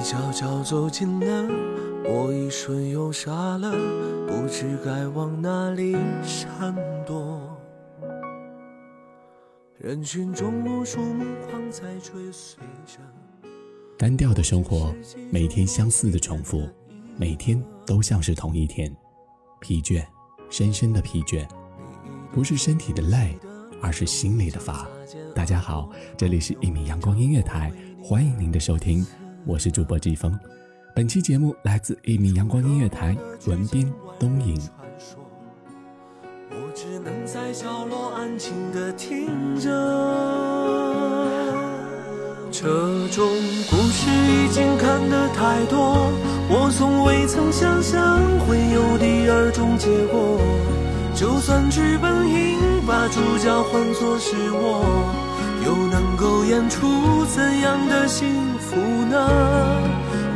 你悄悄走近了，我一瞬又傻了，不知该往哪里闪躲。人群中无数目光在追随着。单调的生活，每天相似的重复，每天都像是同一天，疲倦，深深的疲倦，不是身体的累，而是心里的乏。大家好，这里是一米阳光音乐台，欢迎您的收听，我是主播季风。本期节目来自一米阳光音乐台，文斌东影。我只能在角落安静地听着。这种故事已经看得太多，我从未曾想象会有第二种结果。就算剧本应把主角换作是我，又能够演出怎样的幸福呢？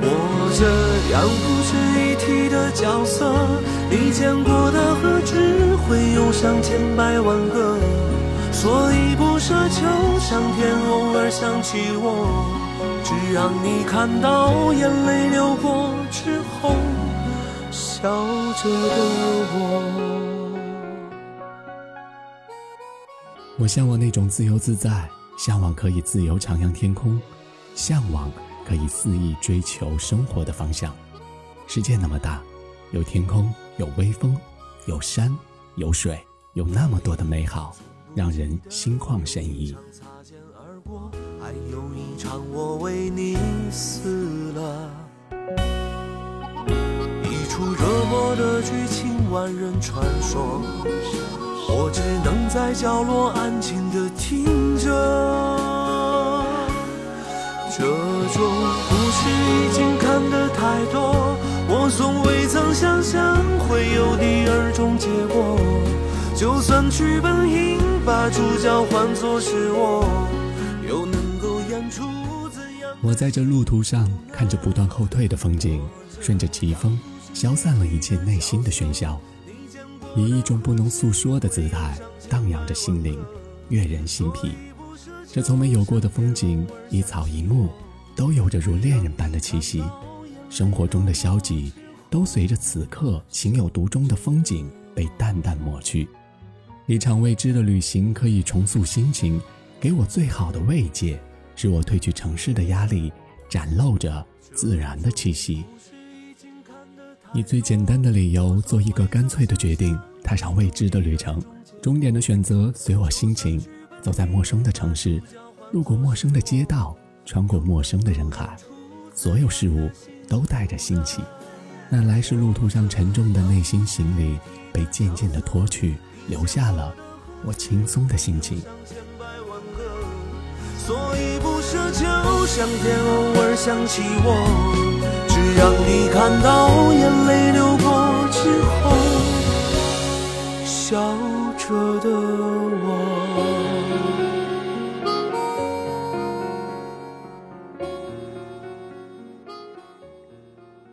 我这样不值一提的角色，你见过的何止会有上千百万个，所以不奢求上天偶尔想起我，只让你看到眼泪流过之后笑着的我。我向往那种自由自在，向往可以自由徜徉天空，向往可以肆意追求生活的方向。世界那么大，有天空，有微风，有山，有水，有那么多的美好，让人心旷神怡。擦肩而过，还有一场我为你死了。一出热播的剧情，万人传说，我只能在角落安静地听着。这种故事已经看得太多，我从未曾想象会有第二种结果。就算剧本应把主角换作是我，又能够演出怎样？我在这路途上看着不断后退的风景，顺着疾风，消散了一切内心的喧嚣，以一种不能诉说的姿态荡漾着心灵，悦人心脾。这从没有过的风景，一草一木，都有着如恋人般的气息。生活中的消极，都随着此刻情有独钟的风景被淡淡抹去。一场未知的旅行可以重塑心情，给我最好的慰藉，使我褪去城市的压力，展露着自然的气息。以最简单的理由做一个干脆的决定，踏上未知的旅程，终点的选择随我心情。走在陌生的城市，路过陌生的街道，穿过陌生的人海，所有事物都带着新奇。那来时路途上沉重的内心行李被渐渐的脱去，留下了我轻松的心情。所以不奢求上天偶尔想起我，让你看到眼泪流过之后，笑着的我。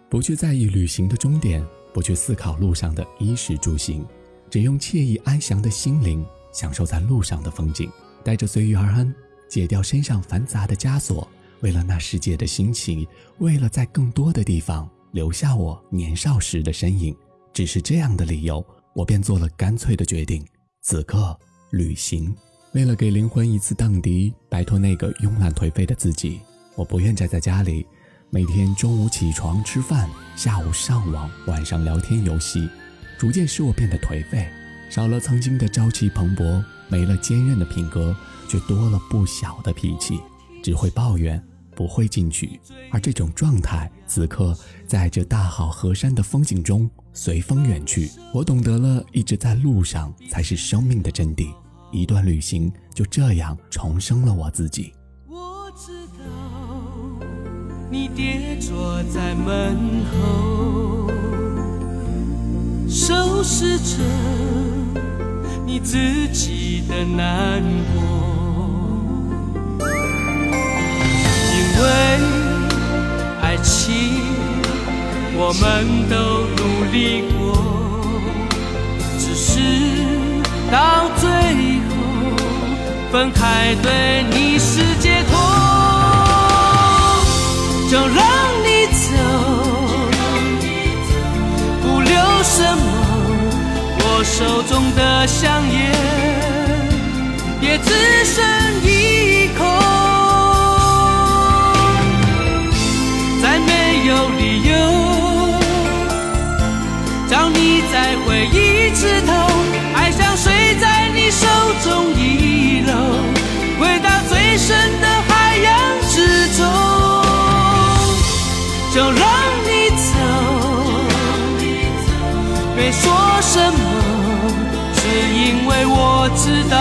不去在意旅行的终点，不去思考路上的衣食住行，只用惬意安详的心灵享受在路上的风景，带着随遇而安，解掉身上繁杂的枷锁，为了那世界的心情，为了在更多的地方留下我年少时的身影。只是这样的理由，我便做了干脆的决定：此刻旅行。为了给灵魂一次荡涤，摆脱那个慵懒颓废的自己，我不愿宅在家里。每天中午起床吃饭，下午上网，晚上聊天游戏，逐渐使我变得颓废，少了曾经的朝气蓬勃，没了坚韧的品格，却多了不小的脾气，只会抱怨，不会进取。而这种状态，此刻在这大好河山的风景中随风远去。我懂得了，一直在路上才是生命的真谛。一段旅行就这样重生了我自己。我知道你跌坐在门后，收拾着你自己的难过，为爱情我们都努力过，只是到最后分开对你是解脱。就让你走，不留什么。我手中的香烟也只剩让你在回忆枝头。爱像水在你手中遗漏，回到最深的海洋之中。就让你走，没说什么，只因为我知道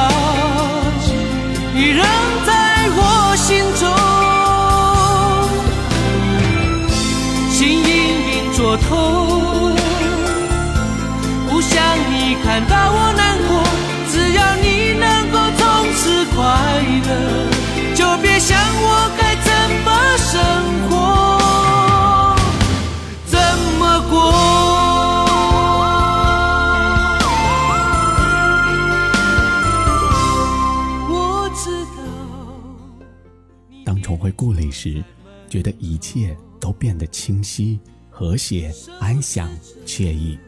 故里时，觉得一切都变得清晰、和谐、安详、惬意，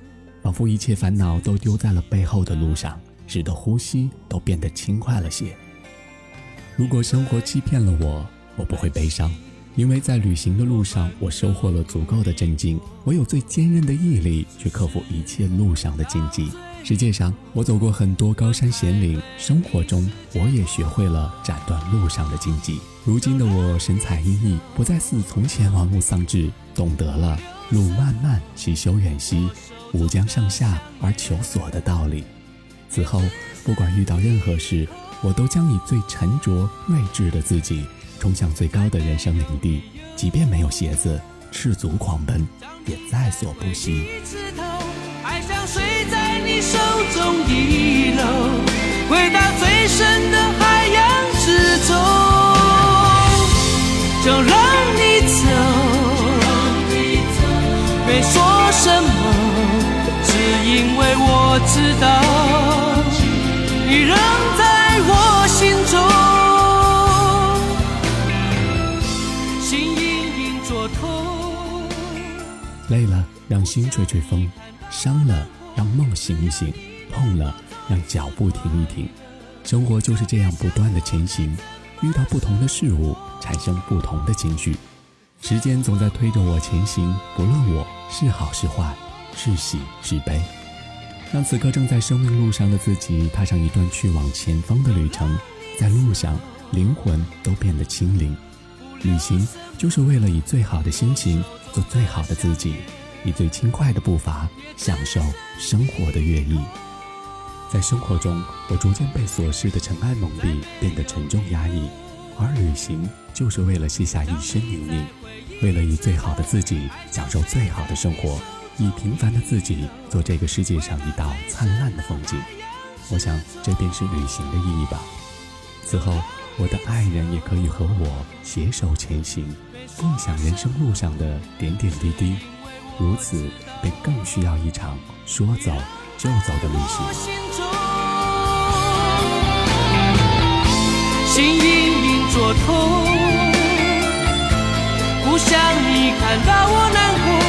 仿佛一切烦恼都丢在了背后的路上，使得呼吸都变得轻快了些。如果生活欺骗了我，我不会悲伤。因为在旅行的路上，我收获了足够的镇静。我有最坚韧的毅力去克服一切路上的荆棘。实际上，我走过很多高山险岭，生活中我也学会了斩断路上的荆棘。如今的我神采奕奕，不再似从前玩物丧志，懂得了“路漫漫其修远兮，吾将上下而求索”的道理。此后，不管遇到任何事，我都将以最沉着睿智的自己。冲向最高的人生领地，即便没有鞋子，赤足狂奔也在所不惜。爱像水在手中遗漏，回到最深的海洋之中。就让你走，没说什么，只因为我知道，你仍在我心中。累了，让心吹吹风；伤了，让梦醒一醒；痛了，让脚步停一停。生活就是这样不断的前行，遇到不同的事物，产生不同的情绪。时间总在推着我前行，不论我是好是坏，是喜是悲。让此刻正在生命路上的自己踏上一段去往前方的旅程，在路上，灵魂都变得清灵。旅行就是为了以最好的心情。做最好的自己，以最轻快的步伐享受生活的乐意。在生活中，我逐渐被琐事的尘埃蒙蔽，变得沉重压抑。而旅行就是为了卸下一身泥泞，为了以最好的自己享受最好的生活，以平凡的自己做这个世界上一道灿烂的风景。我想，这便是旅行的意义吧。此后，我的爱人也可以和我携手前行，共享人生路上的点点滴滴。如此，便更需要一场说走。就走的旅行。心隐隐作痛，不想你看到我难过。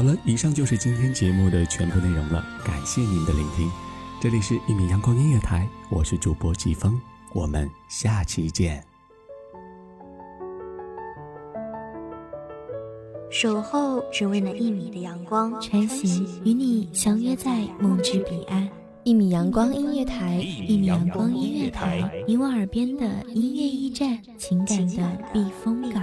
好了，以上就是今天节目的全部内容了，感谢您的聆听。这里是一米阳光音乐台，我是主播季风，我们下期见。守候只为那一米的阳光，穿行与你相约在梦之彼岸。一米阳光音乐台，一米阳光音乐台，你我耳边的音乐驿站，情感的避风港。